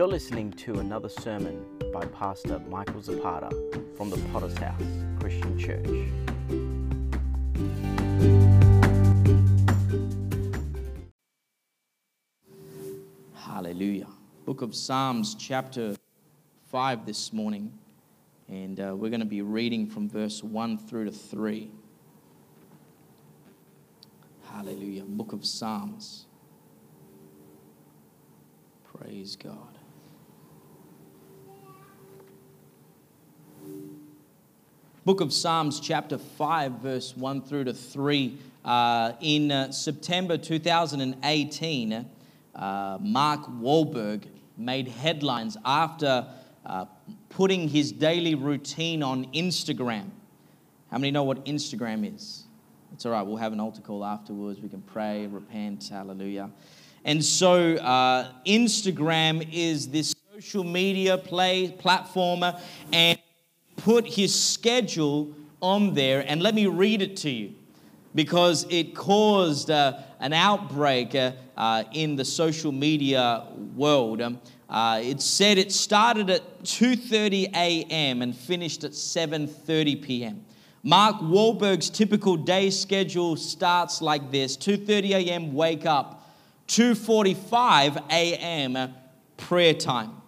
You're listening to another sermon by Pastor Michael Zapata from the Potter's House Christian Church. Hallelujah. Book of Psalms, chapter 5 this morning. And uh, we're going to be reading from verse 1 through to 3. Hallelujah. Book of Psalms. Praise God. Book of Psalms, chapter 5, verse 1 through to 3. Uh, in uh, September 2018, uh, Mark Wahlberg made headlines after uh, putting his daily routine on Instagram. How many know what Instagram is? It's all right, we'll have an altar call afterwards. We can pray, repent, hallelujah. And so, uh, Instagram is this social media play platform, and put his schedule on there. And let me read it to you because it caused uh, an outbreak uh, uh, in the social media world. Um, uh, it said it started at 2:30 a.m. and finished at 7:30 p.m. Mark Wahlberg's typical day schedule starts like this: 2:30 a.m. wake up, 2:45 a.m. prayer time.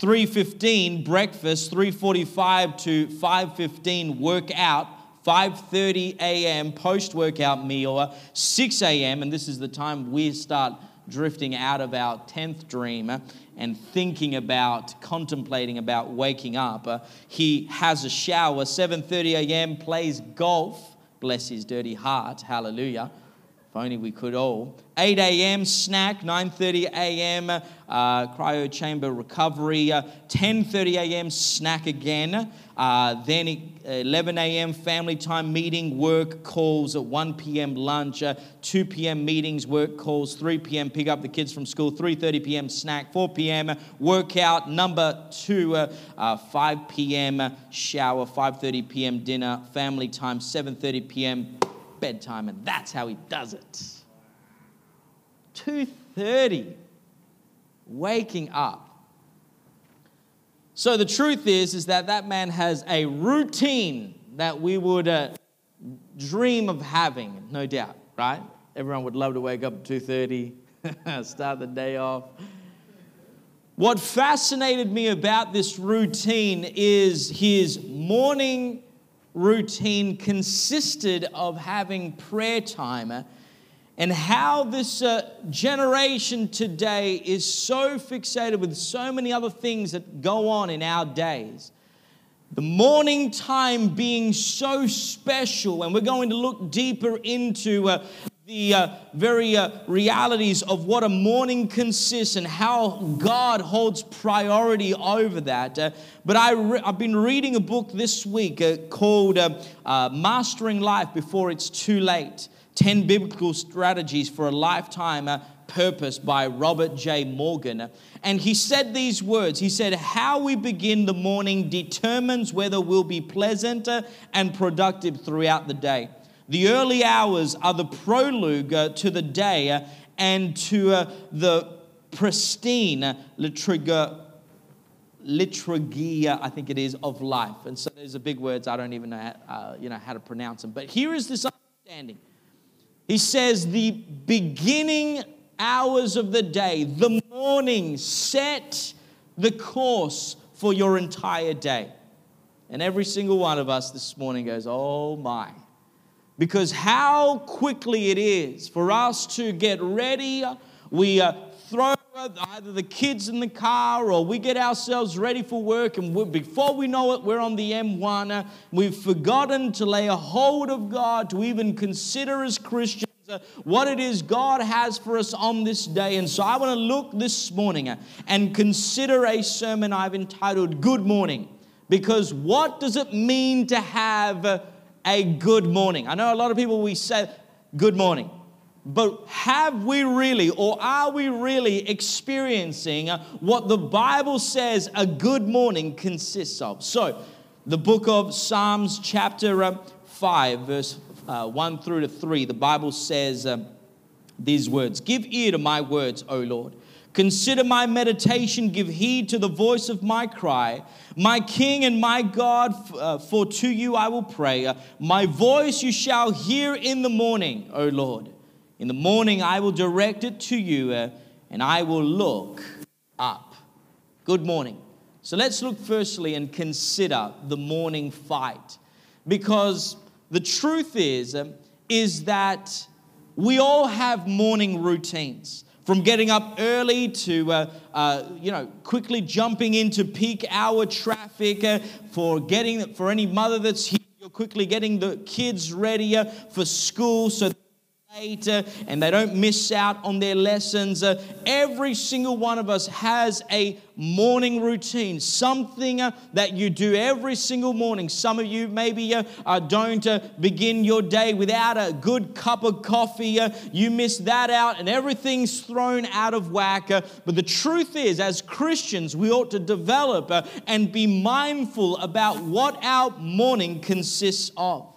3:15 breakfast, 3:45 to 5:15 workout, 5:30 a.m. post-workout meal, 6 a.m. and this is the time we start drifting out of our 10th dream and thinking about contemplating about waking up. He has a shower, 7:30 a.m. plays golf, bless his dirty heart. Hallelujah only we could all. 8 a.m. snack, 9:30 a.m. Uh, cryo chamber recovery, uh, 10:30 a.m. snack again. Uh, then 11 a.m. family time meeting, work calls at 1 p.m. lunch, uh, 2 p.m. meetings, work calls, 3 p.m. pick up the kids from school, 3:30 p.m. snack, 4 p.m. workout number two, uh, uh, 5 p.m. shower, 5:30 p.m. dinner, family time, 7:30 p.m bedtime, and that's how he does it. 2:30 waking up. So the truth is is that that man has a routine that we would uh, dream of having, no doubt, right? Everyone would love to wake up at 2:30, start the day off. What fascinated me about this routine is his morning routine consisted of having prayer time and how this uh, generation today is so fixated with so many other things that go on in our days. The morning time being so special, and we're going to look deeper into uh, the uh, very uh, realities of what a morning consists and how God holds priority over that. Uh, but I re- I've been reading a book this week uh, called uh, uh, Mastering Life Before It's Too Late 10 Biblical Strategies for a Lifetime Purpose by Robert J. Morgan. And he said these words He said, How we begin the morning determines whether we'll be pleasant and productive throughout the day. The early hours are the prologue to the day and to uh, the pristine liturgia, liturgia, I think it is, of life. And so there's a big words, I don't even know, uh, you know how to pronounce them. But here is this understanding. He says, the beginning hours of the day, the morning, set the course for your entire day. And every single one of us this morning goes, oh my. Because how quickly it is for us to get ready, we uh, throw either the kids in the car or we get ourselves ready for work, and before we know it, we're on the M1. we've forgotten to lay a hold of God, to even consider as Christians uh, what it is God has for us on this day. And so I want to look this morning uh, and consider a sermon I've entitled Good Morning. Because what does it mean to have uh, a good morning. I know a lot of people, we say good morning. But have we really, or are we really experiencing what the Bible says a good morning consists of? So, the book of Psalms, chapter uh, 5, verse uh, 1 through to 3, the Bible says uh, these words Give ear to my words, O Lord. Consider my meditation, give heed to the voice of my cry. My King and my God, uh, for to you I will pray. Uh, my voice you shall hear in the morning, O Lord. In the morning I will direct it to you, uh, and I will look up. Good morning. So let's look firstly and consider the morning fight. Because the truth is, uh, is that we all have morning routines from getting up early to uh, uh, you know quickly jumping into peak hour traffic uh, for getting for any mother that's here you're quickly getting the kids ready uh, for school so and they don't miss out on their lessons. Uh, every single one of us has a morning routine, something uh, that you do every single morning. Some of you maybe uh, don't begin your day without a good cup of coffee. You miss that out, and everything's thrown out of whack. but the truth is, as Christians, we ought to develop and be mindful about what our morning consists of.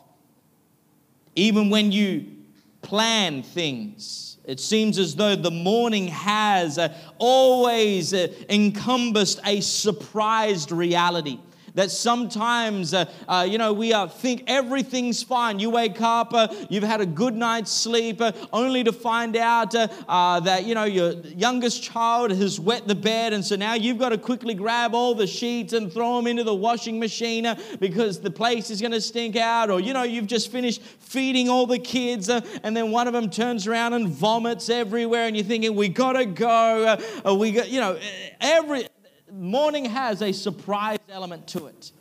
Even when you plan things. It seems as though the morning has uh, always uh, encompassed a surprised reality that sometimes, uh, uh, you know, we uh, think everything's fine. You wake up, uh, you've had a good night's sleep, uh, only to find out that, you know, your youngest child has wet the bed. And so now you've got to quickly grab all the sheets and throw them into the washing machine because the place is going to stink out. Or, you know, you've just finished feeding all the kids and then one of them turns around and vomits everywhere. And you're thinking, we got to go. we got, you know, every morning has a surprise element to it.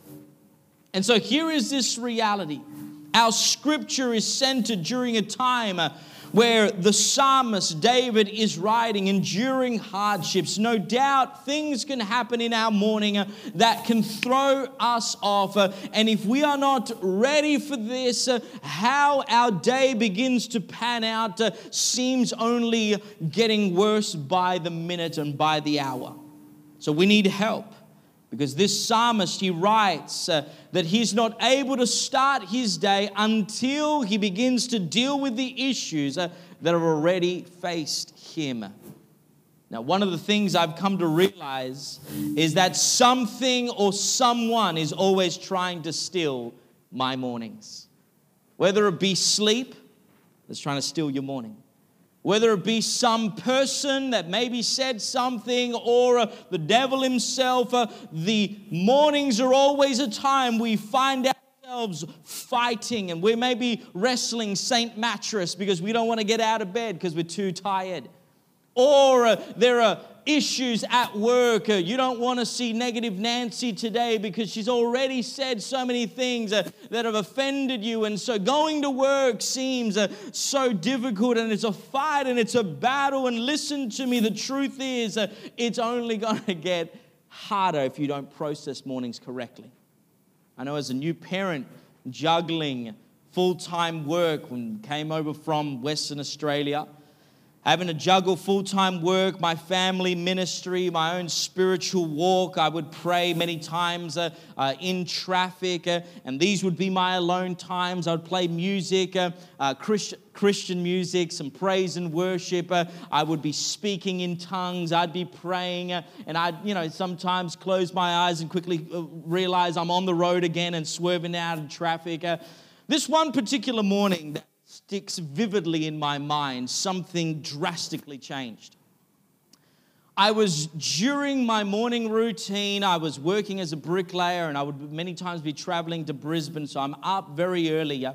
And so here is this reality. Our scripture is centered during a time uh, where the psalmist David is writing, enduring hardships. No doubt things can happen in our morning uh, that can throw us off. Uh, and if we are not ready for this, how our day begins to pan out seems only getting worse by the minute and by the hour. So we need help because this psalmist he writes uh, that he's not able to start his day until he begins to deal with the issues uh, that have already faced him. Now, one of the things I've come to realize is that something or someone is always trying to steal my mornings. Whether it be sleep, that's trying to steal your morning whether it be some person that maybe said something or uh, the devil himself, uh, the mornings are always a time we find ourselves fighting and we may be wrestling St. Mattress because we don't want to get out of bed because we're too tired. Or uh, there are issues at work. Uh, you don't want to see negative Nancy today because she's already said so many things uh, that have offended you. And so going to work seems uh, so difficult and it's a fight and it's a battle. And listen to me, the truth is, it's only going to get harder if you don't process mornings correctly. I know as a new parent, juggling full time work when came over from Western Australia having to juggle full time work, my family ministry, my own spiritual walk. I would pray many times uh, uh, in traffic, uh, and these would be my alone times. I would play music, uh, uh, Christ- Christian music, some praise and worship. Uh, I would be speaking in tongues. I'd be praying, and I'd, you know, sometimes close my eyes and quickly realize I'm on the road again and swerving out of traffic. this one particular morning, sticks vividly in my mind, something drastically changed. I was during my morning routine, I was working as a bricklayer and I would many times be traveling to Brisbane, so I'm up very early.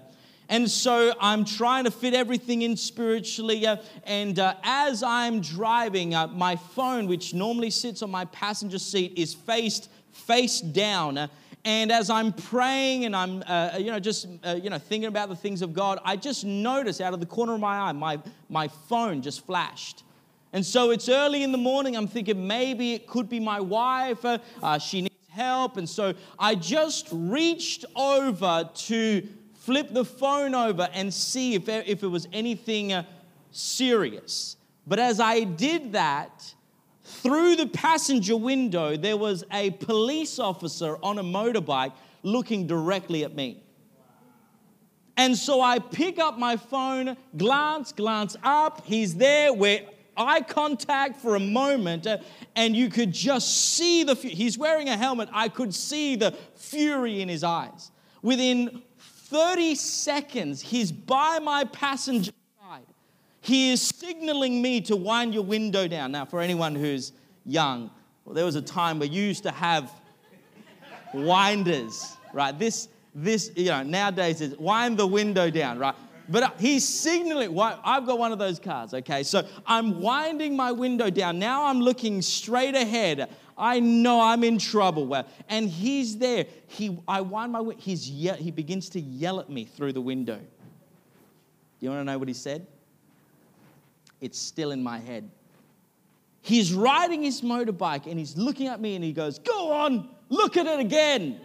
And so I'm trying to fit everything in spiritually. And uh, as I'm driving, uh, my phone, which normally sits on my passenger seat, is faced face down. And as I'm praying and I'm, uh, you know, just, uh, you know, thinking about the things of God, I just noticed out of the corner of my eye, my, my phone just flashed. And so it's early in the morning. I'm thinking maybe it could be my wife. Uh, uh she needs help. And so I just reached over to flip the phone over and see if, if it was anything uh, serious. But as I did that, through the passenger window, there was a police officer on a motorbike looking directly at me. And so I pick up my phone, glance, glance up. He's there. We're eye contact for a moment, uh, and you could just see the. He's wearing a helmet. I could see the fury in his eyes. Within 30 seconds, he's by my passenger. He is signaling me to wind your window down. Now, for anyone who's young, well, there was a time where you used to have winders, right? This, this, you know, nowadays is wind the window down, right? But he's signaling, I've got one of those cars, okay? So I'm winding my window down. Now I'm looking straight ahead. I know I'm in trouble. And he's there. He, I wind my. He's he begins to yell at me through the window. Do you want to know what he said? It's still in my head. He's riding his motorbike and he's looking at me and he goes, Go on, look at it again.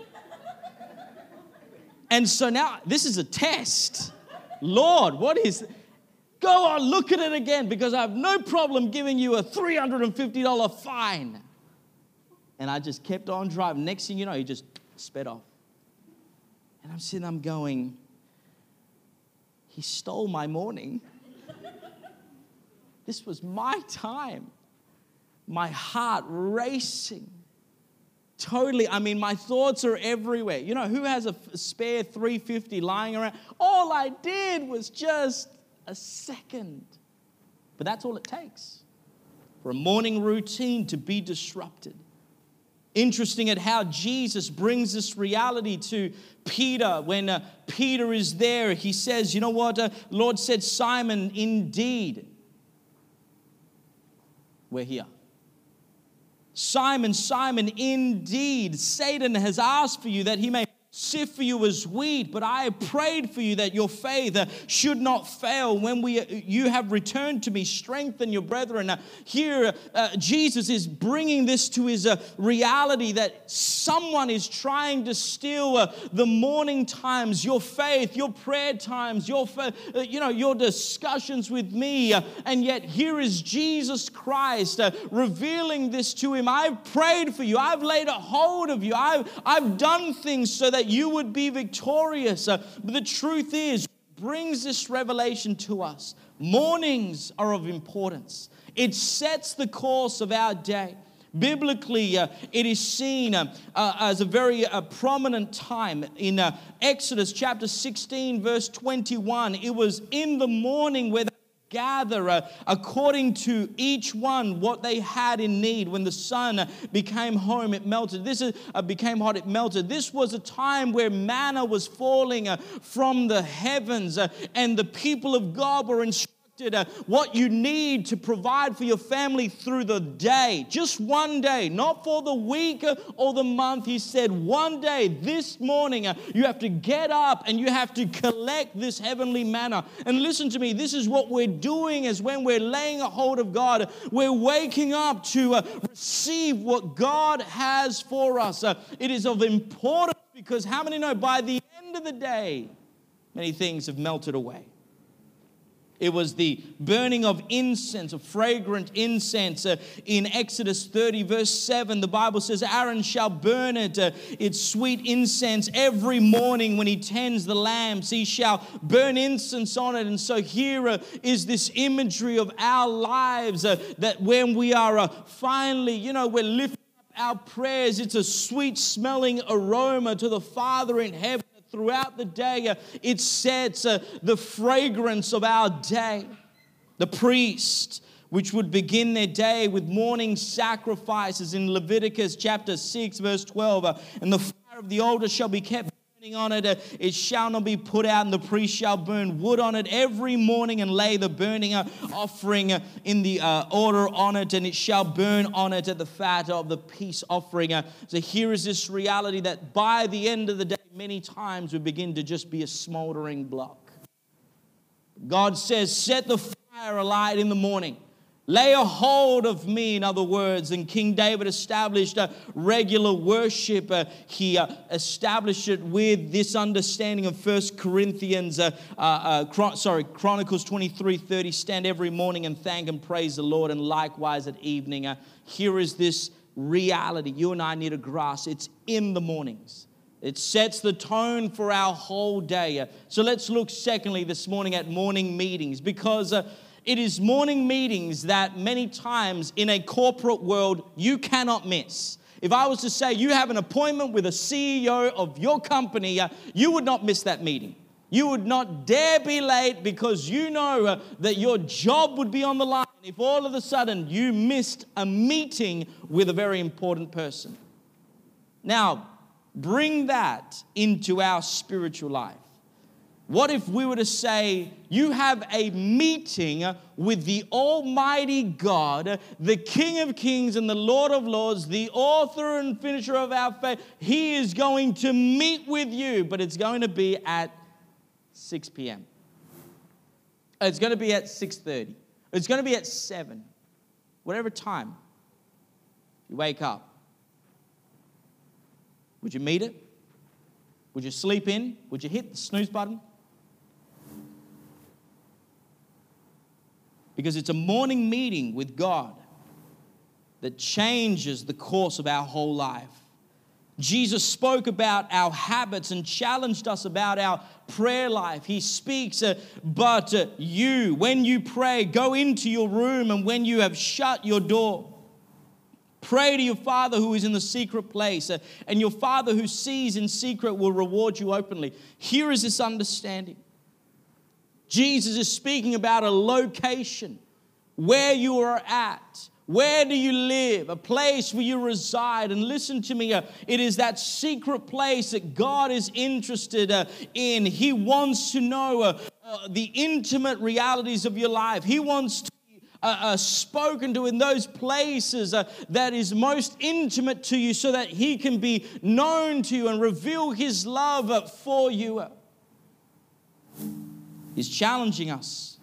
and so now this is a test. Lord, what is. Go on, look at it again because I have no problem giving you a $350 fine. And I just kept on driving. Next thing you know, he just sped off. And I'm sitting, I'm going, he stole my morning. This was my time. My heart racing. Totally. I mean, my thoughts are everywhere. You know, who has a spare 350 lying around? All I did was just a second. But that's all it takes for a morning routine to be disrupted. Interesting at how Jesus brings this reality to Peter. When uh, Peter is there, he says, You know what? Uh, Lord said, Simon, indeed, we're here. Simon, Simon, indeed, Satan has asked for you that he may sift for you as wheat, but I prayed for you that your faith uh, should not fail. When we, uh, you have returned to me, strengthen your brethren. here, uh, Jesus is bringing this to his uh, reality that someone is trying to steal uh, the morning times, your faith, your prayer times, your, uh, you know, your discussions with me. and yet here is Jesus Christ revealing this to him. I've prayed for you. I've laid a hold of you. I've, I've done things so that you would be victorious. Uh, but the truth is, brings this revelation to us. Mornings are of importance. It sets the course of our day. Biblically, uh, it is seen uh, uh, as a very uh, prominent time. In uh, Exodus chapter 16, verse 21, it was in the morning where gather uh, according to each one what they had in need when the sun became home it melted. This is, uh, became hot it melted. This was a time where manna was falling uh, from the heavens uh, and the people of god were instructed what you need to provide for your family through the day. Just one day, not for the week or the month. He said, one day, this morning, uh, you have to get up and you have to collect this heavenly manna. And listen to me, this is what we're doing is when we're laying a hold of God. We're waking up to uh, receive what God has for us. Uh, it is of importance because how many know by the end of the day, many things have melted away? It was the burning of incense, of fragrant incense. Uh, in Exodus 30, verse 7, the Bible says, Aaron shall burn it, uh, its sweet incense, every morning when he tends the lamps. He shall burn incense on it. And so here uh, is this imagery of our lives that when we are finally, you know, we're lifting up our prayers, it's a sweet smelling aroma to the Father in heaven throughout the day. Uh, it sets uh, the fragrance of our day. The priest, which would begin their day with morning sacrifices in Leviticus chapter 6, verse 12, uh, and the fire of the altar shall be kept on it, it shall not be put out, and the priest shall burn wood on it every morning and lay the burning uh, offering uh, in the uh, order on it, and it shall burn on it at the fat of the peace offering. Uh. So here is this reality that by the end of the day, many times we begin to just be a smoldering block. God says, Set the fire alight in the morning. Lay a hold of me, in other words. And King David established a regular worship. Uh, he uh, established it with this understanding of First Corinthians, uh, uh, uh sorry, Chronicles 23 30. Stand every morning and thank and praise the Lord, and likewise at evening. Uh, here is this reality you and I need to grasp. It's in the mornings. It sets the tone for our whole day. So let's look, secondly, this morning at morning meetings because it is morning meetings that many times in a corporate world you cannot miss. If I was to say you have an appointment with a CEO of your company, uh, you would not miss that meeting. You would not dare be late because you know uh, that your job would be on the line if all of a sudden you missed a meeting with a very important person. Now, bring that into our spiritual life. What if we were to say, You have a meeting with the Almighty God, the King of Kings and the Lord of Lords, the author and finisher of our faith? He is going to meet with you, but it's going to be at 6 p.m. It's going to be at 6:30. It's going to be at 7. Whatever time you wake up. Would you meet it? Would you sleep in? Would you hit the snooze button? Because it's a morning meeting with God that changes the course of our whole life. Jesus spoke about our habits and challenged us about our prayer life. He speaks, uh, but uh, you, when you pray, go into your room and when you have shut your door, pray to your Father who is in the secret place, uh, and your Father who sees in secret will reward you openly. Here is this understanding Jesus is speaking about a location where you are at. Where do you live? A place where you reside. And listen to me, uh, it is that secret place that God is interested uh, in. He wants to know uh, uh the intimate realities of your life. He wants to uh, uh, spoken to in those places uh, that is most intimate to you so that he can be known to you and reveal his love uh, for you. He's challenging us.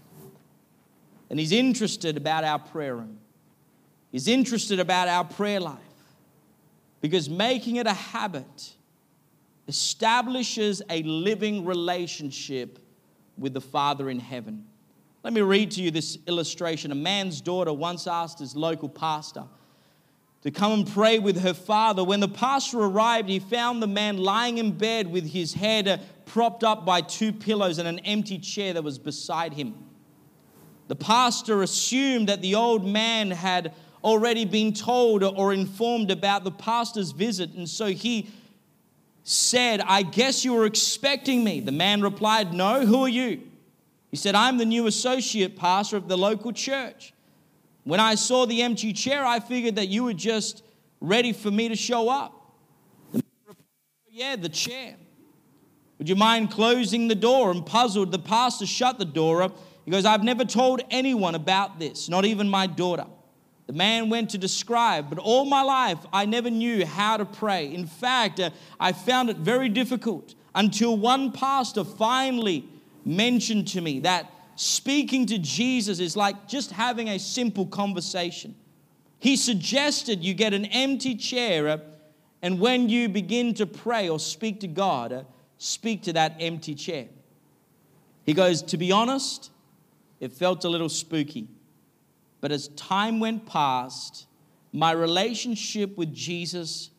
And He's interested about our prayer room. He's interested about our prayer life. Because making it a habit establishes a living relationship with the Father in heaven. Let me read to you this illustration. A man's daughter once asked his local pastor to come and pray with her father. When the pastor arrived, he found the man lying in bed with his head propped up by two pillows and an empty chair that was beside him. The pastor assumed that the old man had already been told or informed about the pastor's visit, and so he said, I guess you were expecting me. The man replied, No, who are you? He said, I'm the new associate pastor of the local church. When I saw the empty chair, I figured that you were just ready for me to show up. The replied, yeah, the chair. Would you mind closing the door? And puzzled, the pastor shut the door up. He goes, I've never told anyone about this, not even my daughter. The man went to describe, but all my life I never knew how to pray. In fact, uh, I found it very difficult until one pastor finally mentioned to me that speaking to Jesus is like just having a simple conversation. He suggested you get an empty chair, uh, and when you begin to pray or speak to God, uh, speak to that empty chair. He goes, To be honest, it felt a little spooky. But as time went past, my relationship with Jesus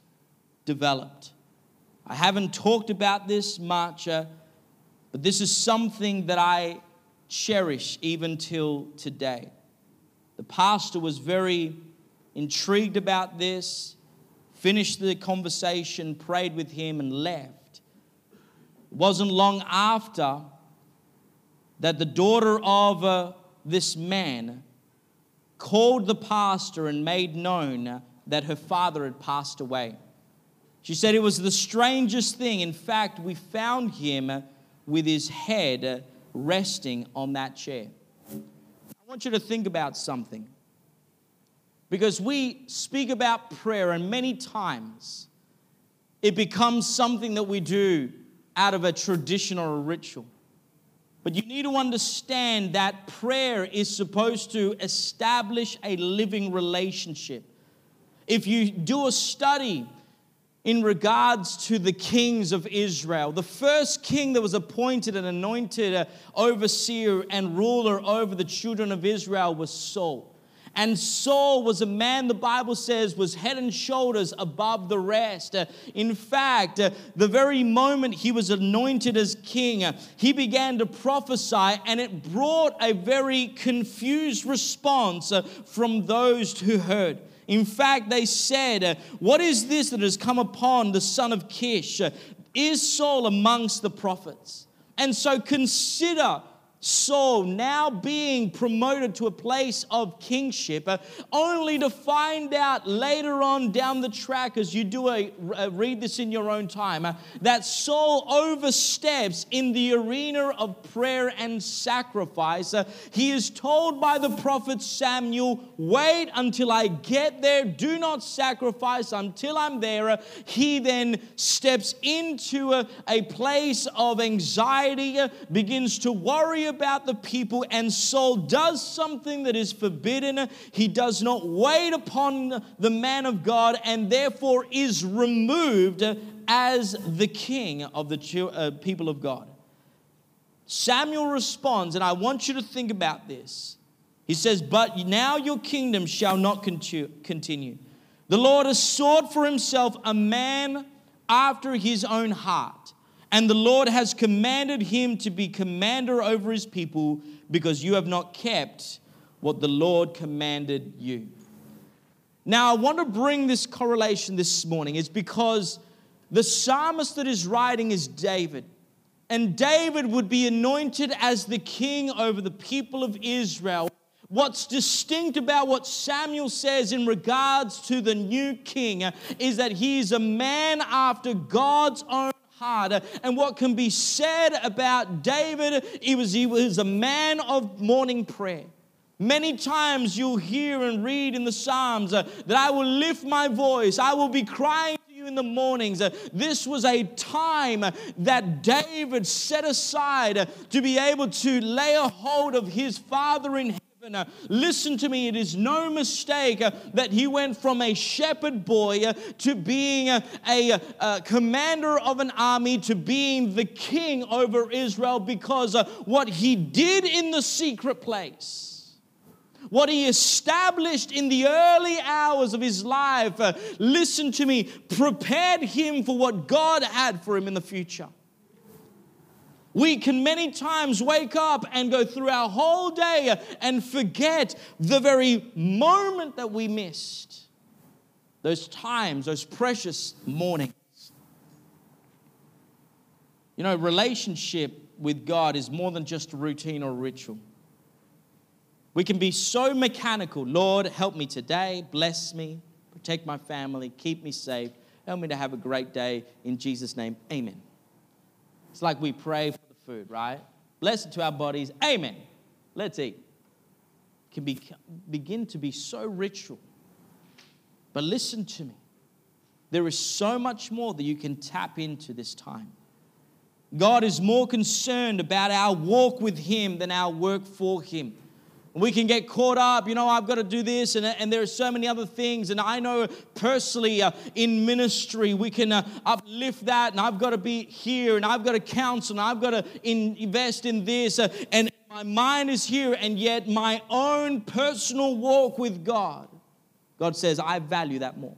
developed. I haven't talked about this much, uh, but this is something that I cherish even till today. The pastor was very intrigued about this, finished the conversation, prayed with him, and left. Wasn't long after that the daughter of uh, this man called the pastor and made known that her father had passed away. She said it was the strangest thing. In fact, we found him with his head resting on that chair. I want you to think about something. Because we speak about prayer, and many times it becomes something that we do out of a tradition or a ritual. But you need to understand that prayer is supposed to establish a living relationship. If you do a study in regards to the kings of Israel, the first king that was appointed and anointed uh, overseer and ruler over the children of Israel was Saul. And Saul was a man, the Bible says, was head and shoulders above the rest. In fact, the very moment he was anointed as king, he began to prophesy, and it brought a very confused response from those who heard. In fact, they said, What is this that has come upon the son of Kish? Is Saul amongst the prophets? And so consider Saul now being promoted to a place of kingship, uh, only to find out later on down the track, as you do a, uh, read this in your own time, uh, that Saul oversteps in the arena of prayer and sacrifice. Uh, he is told by the prophet Samuel, Wait until I get there, do not sacrifice until I'm there. Uh, he then steps into a, a place of anxiety, uh, begins to worry about the people, and Saul does something that is forbidden. He does not wait upon the man of God, and therefore is removed as the king of the uh, people of God. Samuel responds, and I want you to think about this. He says, But now your kingdom shall not continue. The Lord has sought for himself a man after his own heart and the Lord has commanded him to be commander over his people because you have not kept what the Lord commanded you. Now, I want to bring this correlation this morning, is because the psalmist that is writing is David. And David would be anointed as the king over the people of Israel. What's distinct about what Samuel says in regards to the new king is that he is a man after God's own hard. And what can be said about David, he was, he was a man of morning prayer. Many times you'll hear and read in the Psalms uh, that I will lift my voice, I will be crying to you in the mornings. Uh, this was a time that David set aside uh, to be able to lay a hold of his Father in heaven uh, listen to me, it is no mistake uh, that he went from a shepherd boy uh, to being a, a, commander of an army to being the king over Israel because what he did in the secret place what he established in the early hours of his life, uh, listen to me, prepared him for what God had for him in the future. We can many times wake up and go through our whole day and forget the very moment that we missed. Those times, those precious mornings. You know, relationship with God is more than just a routine or a ritual. We can be so mechanical. Lord, help me today, bless me, protect my family, keep me safe, help me to have a great day. In Jesus' name, amen. It's like we pray food, right? Blessed to our bodies. Amen. Let's eat. Can be, begin to be so ritual. But listen to me. There is so much more that you can tap into this time. God is more concerned about our walk with Him than our work for Him. We can get caught up, you know, I've got to do this, and, and there are so many other things. And I know personally uh, in ministry, we can uh, uplift that, and I've got to be here, and I've got to counsel, and I've got to in, invest in this. Uh, and my mind is here, and yet my own personal walk with God, God says, I value that more.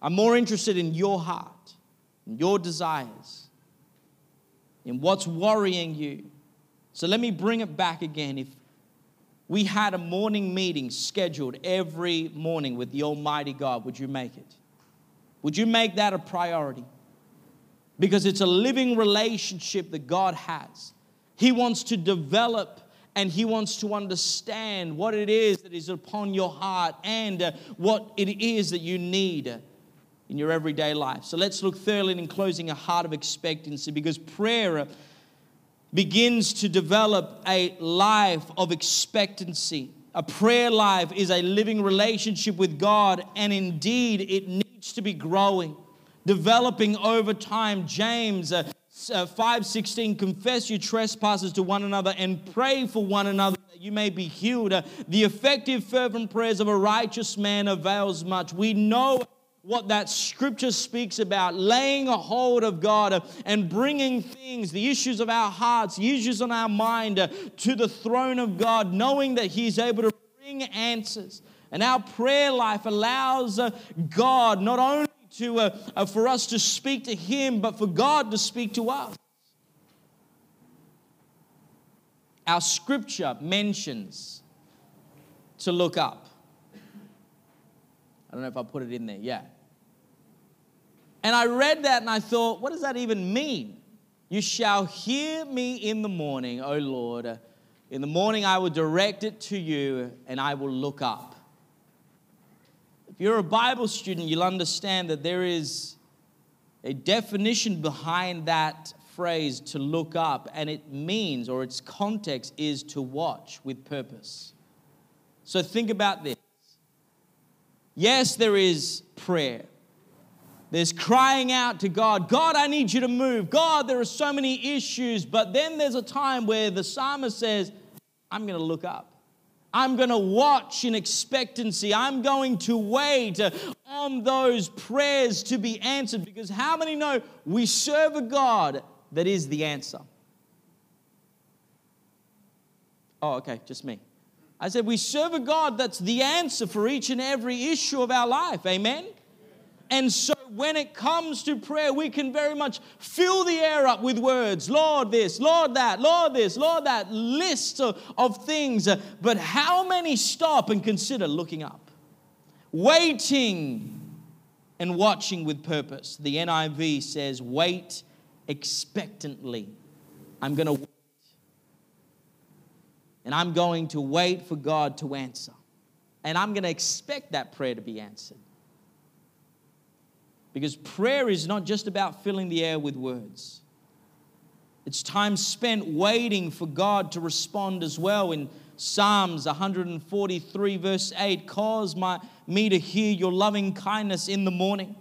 I'm more interested in your heart, in your desires, in what's worrying you. So let me bring it back again. If we had a morning meeting scheduled every morning with the Almighty God, would you make it? Would you make that a priority? Because it's a living relationship that God has. He wants to develop and He wants to understand what it is that is upon your heart and uh, what it is that you need in your everyday life. So let's look thirdly in closing a heart of expectancy because prayer begins to develop a life of expectancy. A prayer life is a living relationship with God, and indeed, it needs to be growing, developing over time. James uh, uh, 5:16 confess your trespasses to one another and pray for one another that you may be healed. Uh, the effective fervent prayers of a righteous man avails much. We know what that scripture speaks about laying a hold of God and bringing things, the issues of our hearts, the issues on our mind to the throne of God, knowing that He's able to bring answers. And our prayer life allows uh, God not only to, uh, uh, for us to speak to Him, but for God to speak to us. Our scripture mentions to look up. I don't know if I put it in there. Yeah. And I read that and I thought, what does that even mean? You shall hear me in the morning, O Lord. In the morning I will direct it to you and I will look up. If you're a Bible student, you'll understand that there is a definition behind that phrase to look up, and it means, or its context is to watch with purpose. So think about this. Yes, there is prayer. There's crying out to God, God, I need you to move. God, there are so many issues. But then there's a time where the psalmist says, I'm going to look up. I'm going to watch in expectancy. I'm going to wait on those prayers to be answered because how many know we serve a God that is the answer? Oh, okay, just me. I said, we serve a God that's the answer for each and every issue of our life. Amen? And so when it comes to prayer, we can very much fill the air up with words Lord, this, Lord, that, Lord, this, Lord, that list of, of things. But how many stop and consider looking up? Waiting and watching with purpose. The NIV says, wait expectantly. I'm going to wait. And I'm going to wait for God to answer. And I'm going to expect that prayer to be answered. Because prayer is not just about filling the air with words. It's time spent waiting for God to respond as well. In Psalms 143, verse 8, cause my, me to hear your loving kindness in the morning.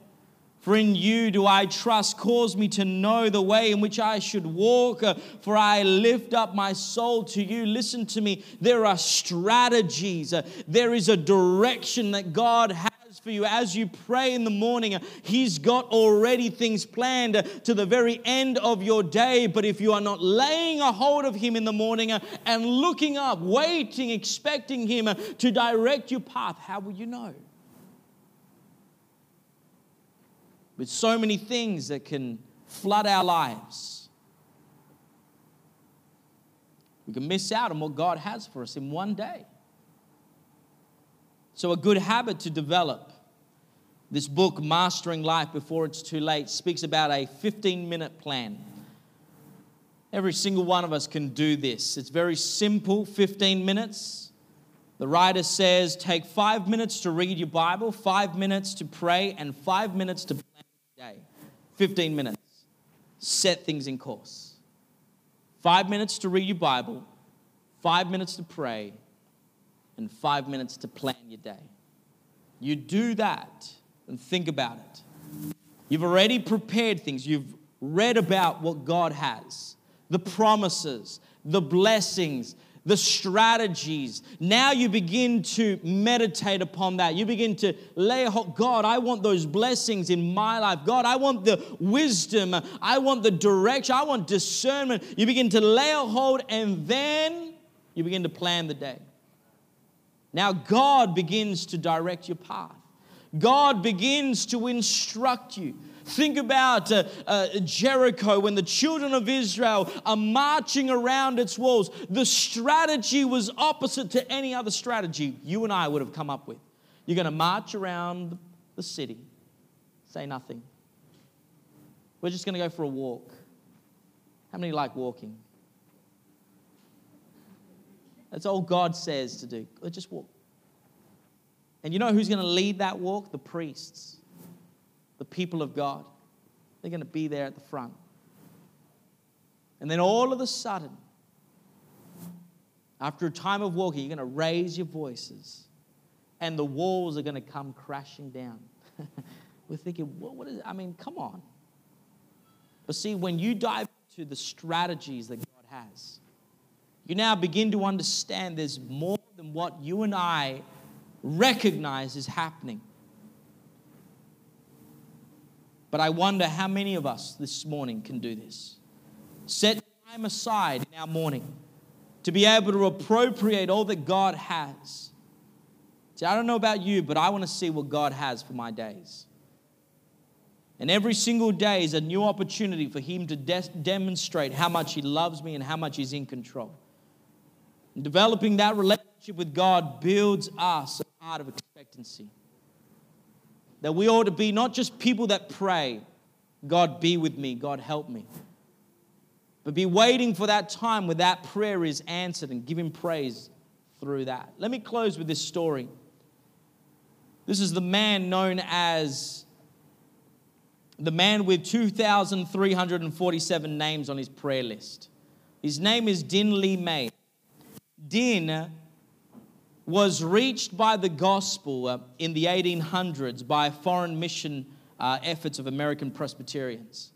For in you do I trust. Cause me to know the way in which I should walk. Uh, for I lift up my soul to you. Listen to me. There are strategies, uh, there is a direction that God has for you as you pray in the morning. He's got already things planned to the very end of your day. But if you are not laying a hold of Him in the morning and looking up, waiting, expecting Him to direct your path, how will you know? With so many things that can flood our lives, we can miss out on what God has for us in one day. So, a good habit to develop. This book, Mastering Life Before It's Too Late, speaks about a 15 minute plan. Every single one of us can do this. It's very simple 15 minutes. The writer says take five minutes to read your Bible, five minutes to pray, and five minutes to plan your day. 15 minutes. Set things in course. Five minutes to read your Bible, five minutes to pray, and five minutes to plan your day. You do that and think about it. You've already prepared things, you've read about what God has, the promises, the blessings, the strategies. Now you begin to meditate upon that. You begin to lay hold. God, I want those blessings in my life. God, I want the wisdom. I want the direction. I want discernment. You begin to lay a hold and then you begin to plan the day. Now, God begins to direct your path. God begins to instruct you. Think about uh, uh, Jericho when the children of Israel are marching around its walls. The strategy was opposite to any other strategy you and I would have come up with. You're going to march around the city, say nothing. We're just going to go for a walk. How many like walking? That's all God says to do. Just walk. And you know who's going to lead that walk? The priests, the people of God. They're going to be there at the front. And then all of a sudden, after a time of walking, you're going to raise your voices and the walls are going to come crashing down. We're thinking, what, what is it? I mean, come on. But see, when you dive into the strategies that God has, you now begin to understand there's more than what you and I recognize is happening. But I wonder how many of us this morning can do this. Set time aside in our morning to be able to appropriate all that God has See, I don't know about you, but I want to see what God has for my days. And every single day is a new opportunity for Him to de- demonstrate how much He loves me and how much He's in control. And developing that relationship with God builds us heart of expectancy. That we ought to be not just people that pray, God be with me, God help me, but be waiting for that time where that prayer is answered and Him praise through that. Let me close with this story. This is the man known as the man with 2,347 names on his prayer list. His name is Ding Li Mei. Ding was reached by the gospel uh, in the 1800s by foreign mission uh, efforts of American Presbyterians.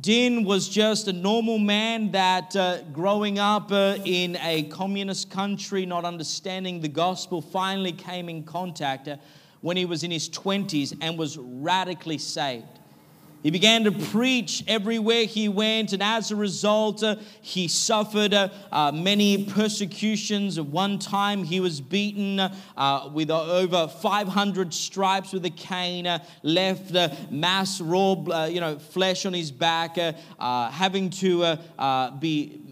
Ding was just a normal man that, uh, growing up uh, in a communist country, not understanding the gospel, finally came in contact uh, when he was in his 20s and was radically saved. He began to preach everywhere he went, and as a result, uh, he suffered uh, uh, many persecutions. At one time, he was beaten uh, with over 500 stripes with a cane, uh, left mass raw, you know, flesh on his back, uh, having to be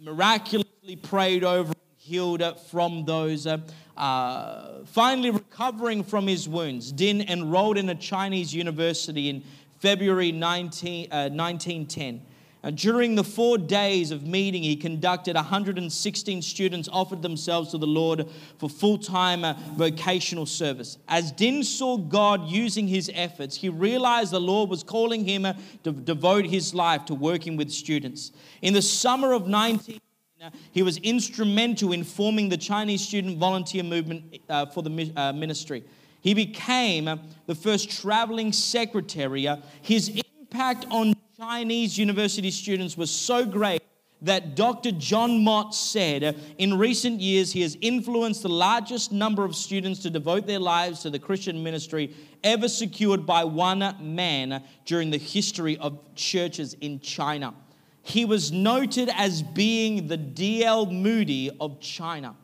miraculously prayed over, and healed from those. finally, recovering from his wounds, Ding enrolled in a Chinese university in February 19, uh, 1910. And during the four days of meeting, he conducted 116 students offered themselves to the Lord for full time uh, vocational service. As Ding saw God using his efforts, he realized the Lord was calling him uh, to devote his life to working with students. In the summer of 19, uh, he was instrumental in forming the Chinese student volunteer movement uh, for the uh, ministry. He became the first traveling secretary. His impact on Chinese university students was so great that Dr. John Mott said in recent years he has influenced the largest number of students to devote their lives to the Christian ministry ever secured by one man during the history of churches in China. He was noted as being the D.L. Moody of China.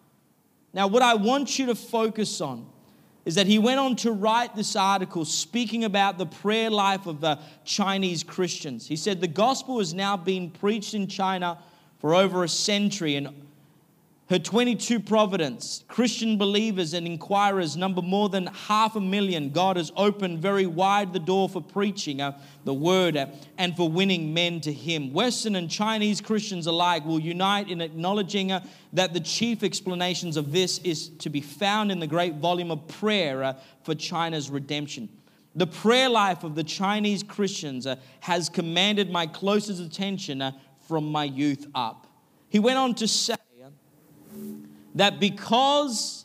Now, what I want you to focus on is that he went on to write this article speaking about the prayer life of the Chinese Christians. He said, The gospel has now been preached in China for over a century, and her 22 Providence, Christian believers and inquirers number more than half a million. God has opened very wide the door for preaching uh, the word uh, and for winning men to Him. Western and Chinese Christians alike will unite in acknowledging uh, that the chief explanations of this is to be found in the great volume of prayer uh, for China's redemption. The prayer life of the Chinese Christians uh, has commanded my closest attention uh, from my youth up. He went on to say, that because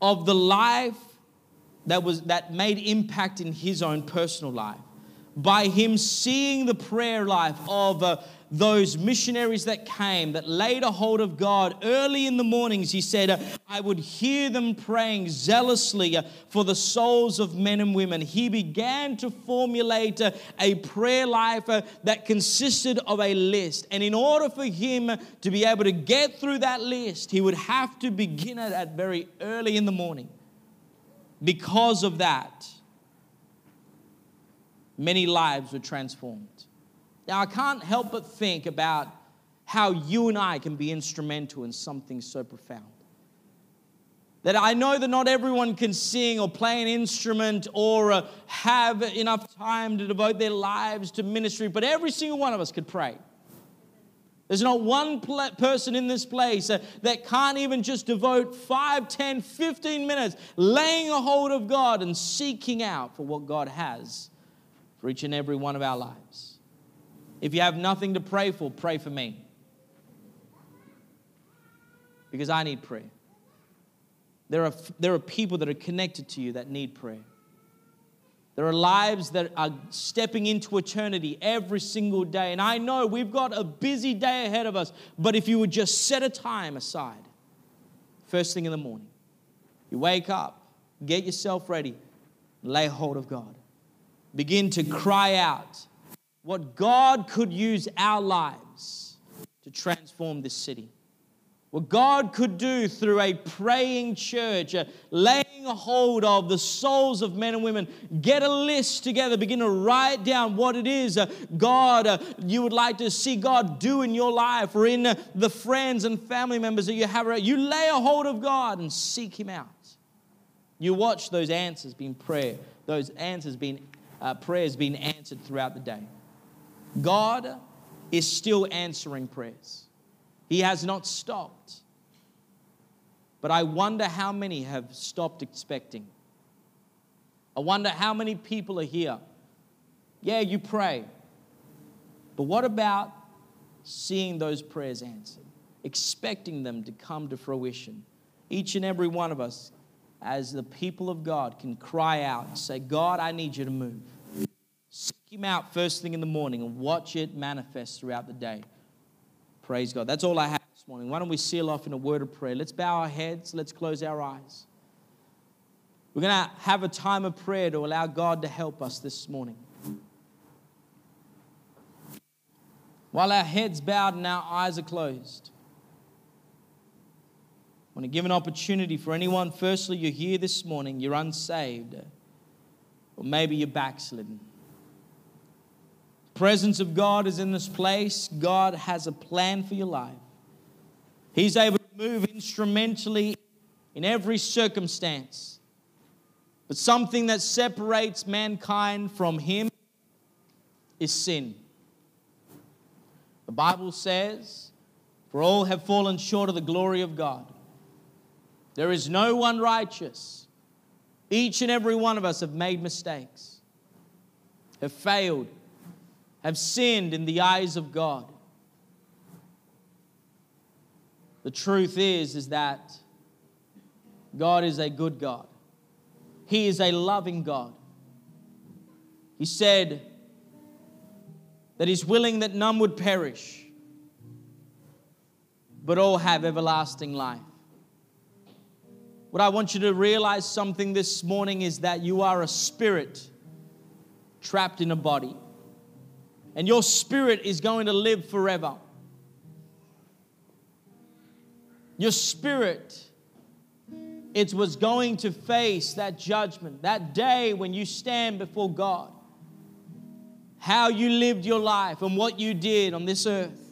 of the life that was that made impact in his own personal life by him seeing the prayer life of uh, those missionaries that came, that laid a hold of God early in the mornings, he said, I would hear them praying zealously for the souls of men and women. He began to formulate a prayer life that consisted of a list. And in order for him to be able to get through that list, he would have to begin it at very early in the morning. Because of that, many lives were transformed. Now, I can't help but think about how you and I can be instrumental in something so profound. That I know that not everyone can sing or play an instrument or uh, have enough time to devote their lives to ministry, but every single one of us could pray. There's not one pl- person in this place uh, that can't even just devote 5, 10, 15 minutes laying a hold of God and seeking out for what God has for each and every one of our lives. If you have nothing to pray for, pray for me. Because I need prayer. There are, there are people that are connected to you that need prayer. There are lives that are stepping into eternity every single day. And I know we've got a busy day ahead of us, but if you would just set a time aside, first thing in the morning, you wake up, get yourself ready, lay hold of God. Begin to cry out what God could use our lives to transform this city. What God could do through a praying church, uh, laying hold of the souls of men and women, get a list together, begin to write down what it is uh, God uh, you would like to see God do in your life or in the friends and family members that you have. around. You lay a hold of God and seek Him out. You watch those answers being prayer, those answers being uh, prayers being answered throughout the day. God is still answering prayers. He has not stopped. But I wonder how many have stopped expecting. I wonder how many people are here. Yeah, you pray. But what about seeing those prayers answered, expecting them to come to fruition? Each and every one of us, as the people of God, can cry out and say, God, I need you to move. Him out first thing in the morning and watch it manifest throughout the day. Praise God. That's all I have this morning. Why don't we seal off in a word of prayer? Let's bow our heads, let's close our eyes. We're going to have a time of prayer to allow God to help us this morning. While our heads bowed and our eyes are closed, I want to give an opportunity for anyone. Firstly, you're here this morning, you're unsaved, or maybe you're backslidden presence of God is in this place. God has a plan for your life. He's able to move instrumentally in every circumstance. But something that separates mankind from Him is sin. The Bible says, For all have fallen short of the glory of God. There is no one righteous. Each and every one of us have made mistakes, have failed, have sinned in the eyes of God. The truth is is that God is a good God. He is a loving God. He said that he's willing that none would perish, but all have everlasting life. What I want you to realize something this morning is that you are a spirit trapped in a body and your spirit is going to live forever. Your spirit it was going to face that judgment, that day when you stand before God. How you lived your life and what you did on this earth.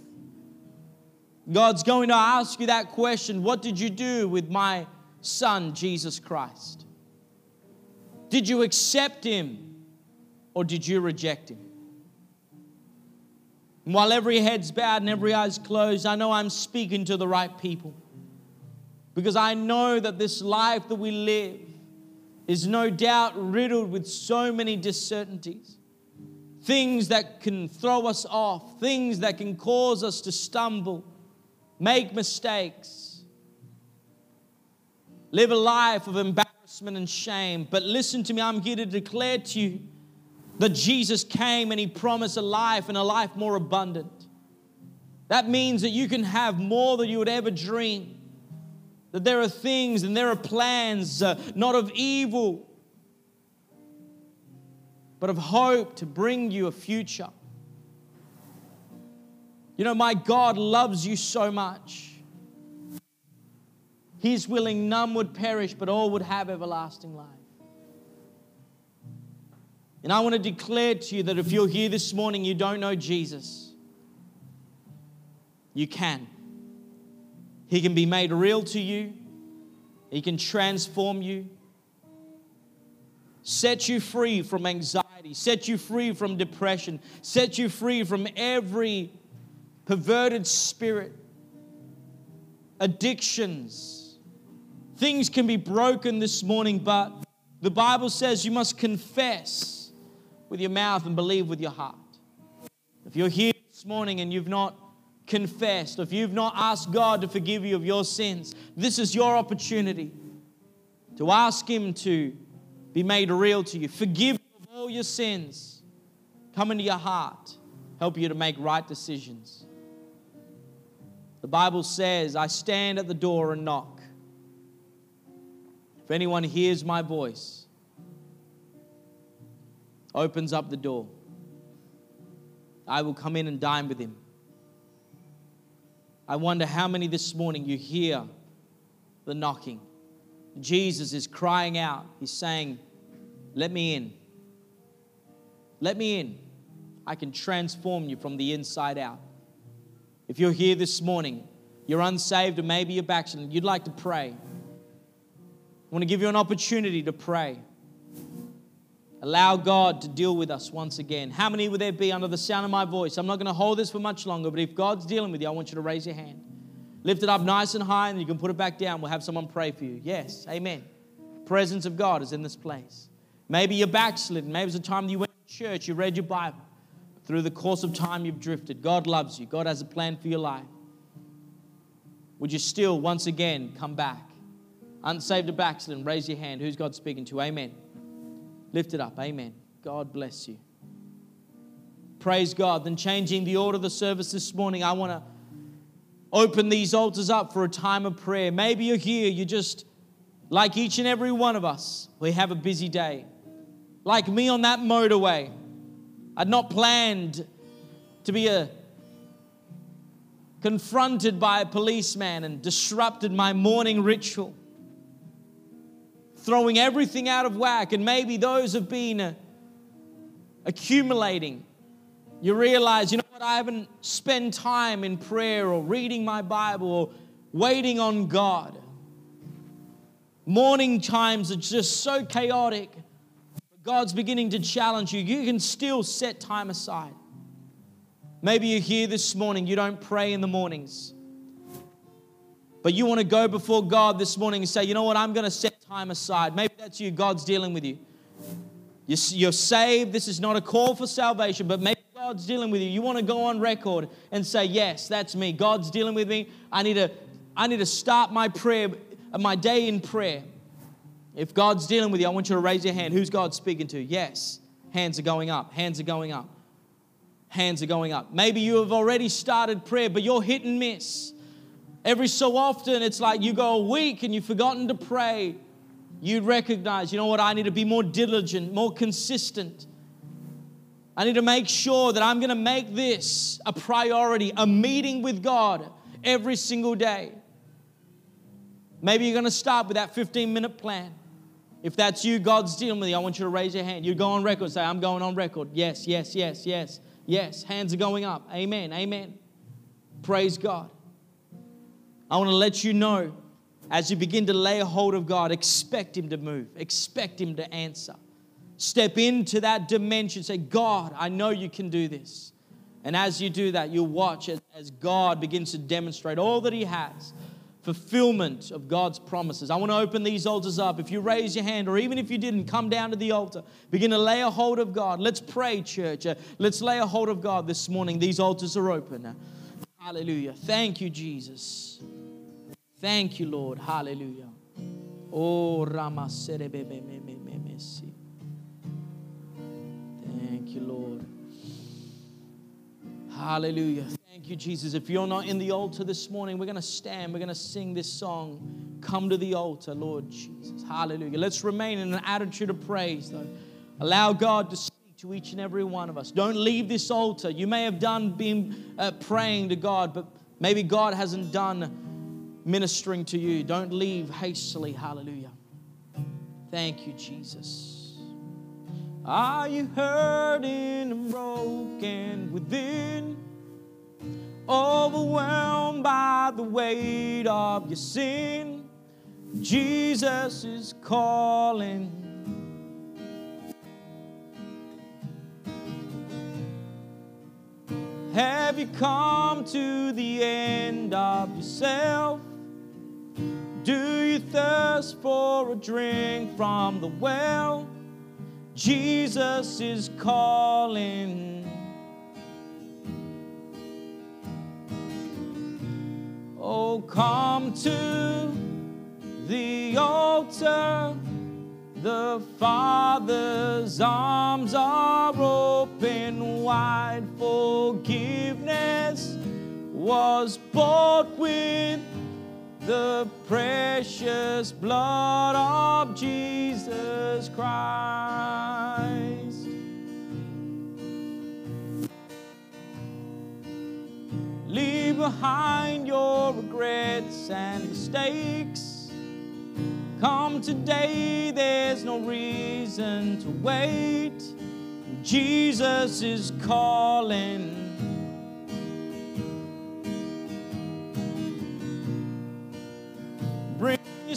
God's going to ask you that question What did you do with my son, Jesus Christ? Did you accept him or did you reject him? And while every head's bowed and every eye's closed, I know I'm speaking to the right people. Because I know that this life that we live is no doubt riddled with so many discertainties. Things that can throw us off, things that can cause us to stumble, make mistakes, live a life of embarrassment and shame. But listen to me, I'm here to declare to you that Jesus came and he promised a life and a life more abundant. That means that you can have more than you would ever dream. That there are things and there are plans, uh, not of evil, but of hope to bring you a future. You know, my God loves you so much. He's willing none would perish, but all would have everlasting life. And I want to declare to you that if you're here this morning, you don't know Jesus, you can. He can be made real to you, He can transform you, set you free from anxiety, set you free from depression, set you free from every perverted spirit, addictions. Things can be broken this morning, but the Bible says you must confess with your mouth and believe with your heart. If you're here this morning and you've not confessed, if you've not asked God to forgive you of your sins, this is your opportunity to ask Him to be made real to you. Forgive of all your sins. Come into your heart, help you to make right decisions. The Bible says, I stand at the door and knock. If anyone hears my voice opens up the door. I will come in and dine with him. I wonder how many this morning you hear the knocking. Jesus is crying out. He's saying, Let me in. Let me in. I can transform you from the inside out. If you're here this morning, you're unsaved or maybe you're backslidden, you'd like to pray. I want to give you an opportunity to pray. Allow God to deal with us once again. How many would there be under the sound of my voice? I'm not going to hold this for much longer, but if God's dealing with you, I want you to raise your hand. Lift it up nice and high, and you can put it back down. We'll have someone pray for you. Yes, amen. Presence of God is in this place. Maybe you're backslidden. Maybe it's a time you went to church, you read your Bible. Through the course of time, you've drifted. God loves you, God has a plan for your life. Would you still, once again, come back? Unsaved or backslidden, raise your hand. Who's God speaking to? Amen. Lift it up. Amen. God bless you. Praise God. Then, changing the order of the service this morning, I want to open these altars up for a time of prayer. Maybe you're here, you're just, like each and every one of us, we have a busy day. Like me on that motorway, I'd not planned to be a confronted by a policeman and disrupted my morning ritual, throwing everything out of whack, and maybe those have been uh, accumulating. You realize, you know what, I haven't spent time in prayer or reading my Bible or waiting on God. Morning times are just so chaotic. God's beginning to challenge you. You can still set time aside. Maybe you're here this morning, you don't pray in the mornings. But you want to go before God this morning and say, you know what, I'm going to set time aside. Maybe that's you, God's dealing with you. You're saved, this is not a call for salvation, but maybe God's dealing with you. You want to go on record and say, yes, that's me. God's dealing with me. I need to, I need to start my prayer, my day in prayer. If God's dealing with you, I want you to raise your hand. Who's God speaking to? Yes. Hands are going up. Hands are going up hands are going up. Maybe you have already started prayer, but you're hit and miss. Every so often, it's like you go a week and you've forgotten to pray. You recognize, you know what, I need to be more diligent, more consistent. I need to make sure that I'm going to make this a priority, a meeting with God every single day. Maybe you're going to start with that 15 minute plan. If that's you, God's dealing with you, I want you to raise your hand. You go on record, say, I'm going on record. Yes, yes, yes, yes. Yes, hands are going up. Amen. Amen. Praise God. I want to let you know as you begin to lay hold of God, expect Him to move, expect Him to answer. Step into that dimension. Say, God, I know you can do this. And as you do that, you'll watch as, as God begins to demonstrate all that He has fulfillment of God's promises. I want to open these altars up. If you raise your hand, or even if you didn't, come down to the altar. Begin to lay a hold of God. Let's pray, church. Uh, let's lay a hold of God this morning. These altars are open. Hallelujah. Thank you, Jesus. Thank you, Lord. Hallelujah. Oh, Rama Thank you, Lord. Hallelujah. Thank you, Jesus. If you're not in the altar this morning, we're going to stand. We're going to sing this song. Come to the altar, Lord Jesus. Hallelujah. Let's remain in an attitude of praise, though. Allow God to speak to each and every one of us. Don't leave this altar. You may have done being uh, praying to God, but maybe God hasn't done ministering to you. Don't leave hastily. Hallelujah. Thank you, Jesus. Are you hurting and broken within? overwhelmed by the weight of your sin, Jesus is calling. Have you come to the end of yourself? Thirst for a drink from the well? Jesus is calling. Oh, come to the altar. The Father's arms are open wide. Forgiveness was bought with the precious blood of Jesus Christ. Leave behind your regrets and mistakes. Come today, there's no reason to wait. Jesus is calling.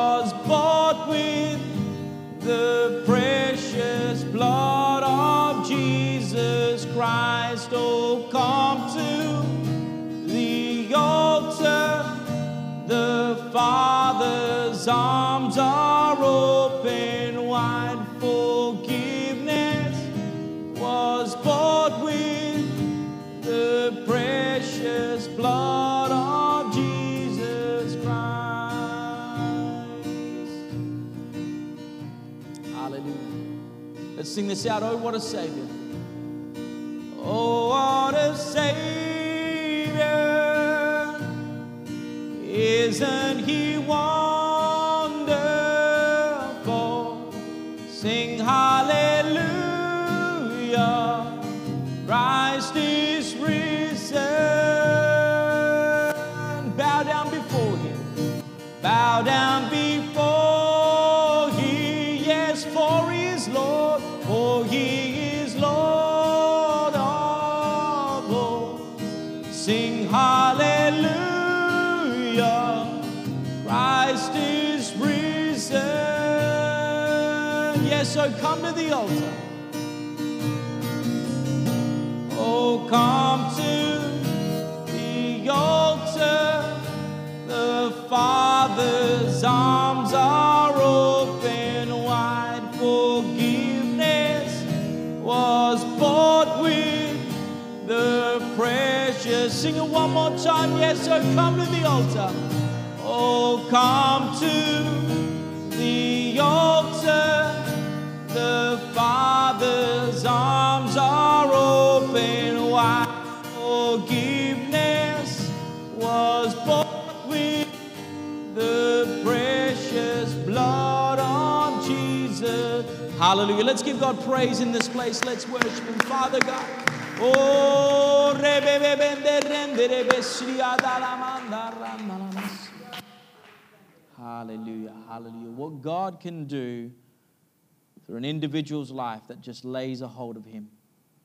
Was bought with the precious blood of Jesus Christ. Oh, come to the altar. The Father's arms are open sing this out. Oh, what a Savior. Oh, what a Savior. Isn't He? Come to the altar. The Father's arms are open wide. Forgiveness was bought with the precious. Sing it one more time. Yes, so come to the altar. Oh, come to Hallelujah. Let's give God praise in this place. Let's worship Him. Father God. Oh. Hallelujah. Hallelujah. What God can do through an individual's life that just lays a hold of Him,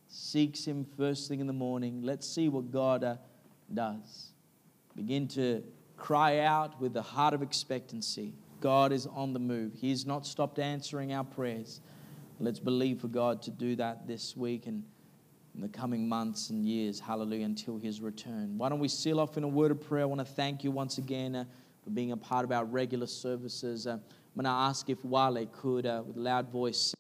seeks Him first thing in the morning. Let's see what God uh, does. Begin to cry out with the heart of expectancy. God is on the move. He has not stopped answering our prayers. Let's believe for God to do that this week and in the coming months and years. Hallelujah, until His return. Why don't we seal off in a word of prayer? I want to thank you once again uh, for being a part of our regular services. Uh, I'm going to ask if Wale could, uh, with loud voice.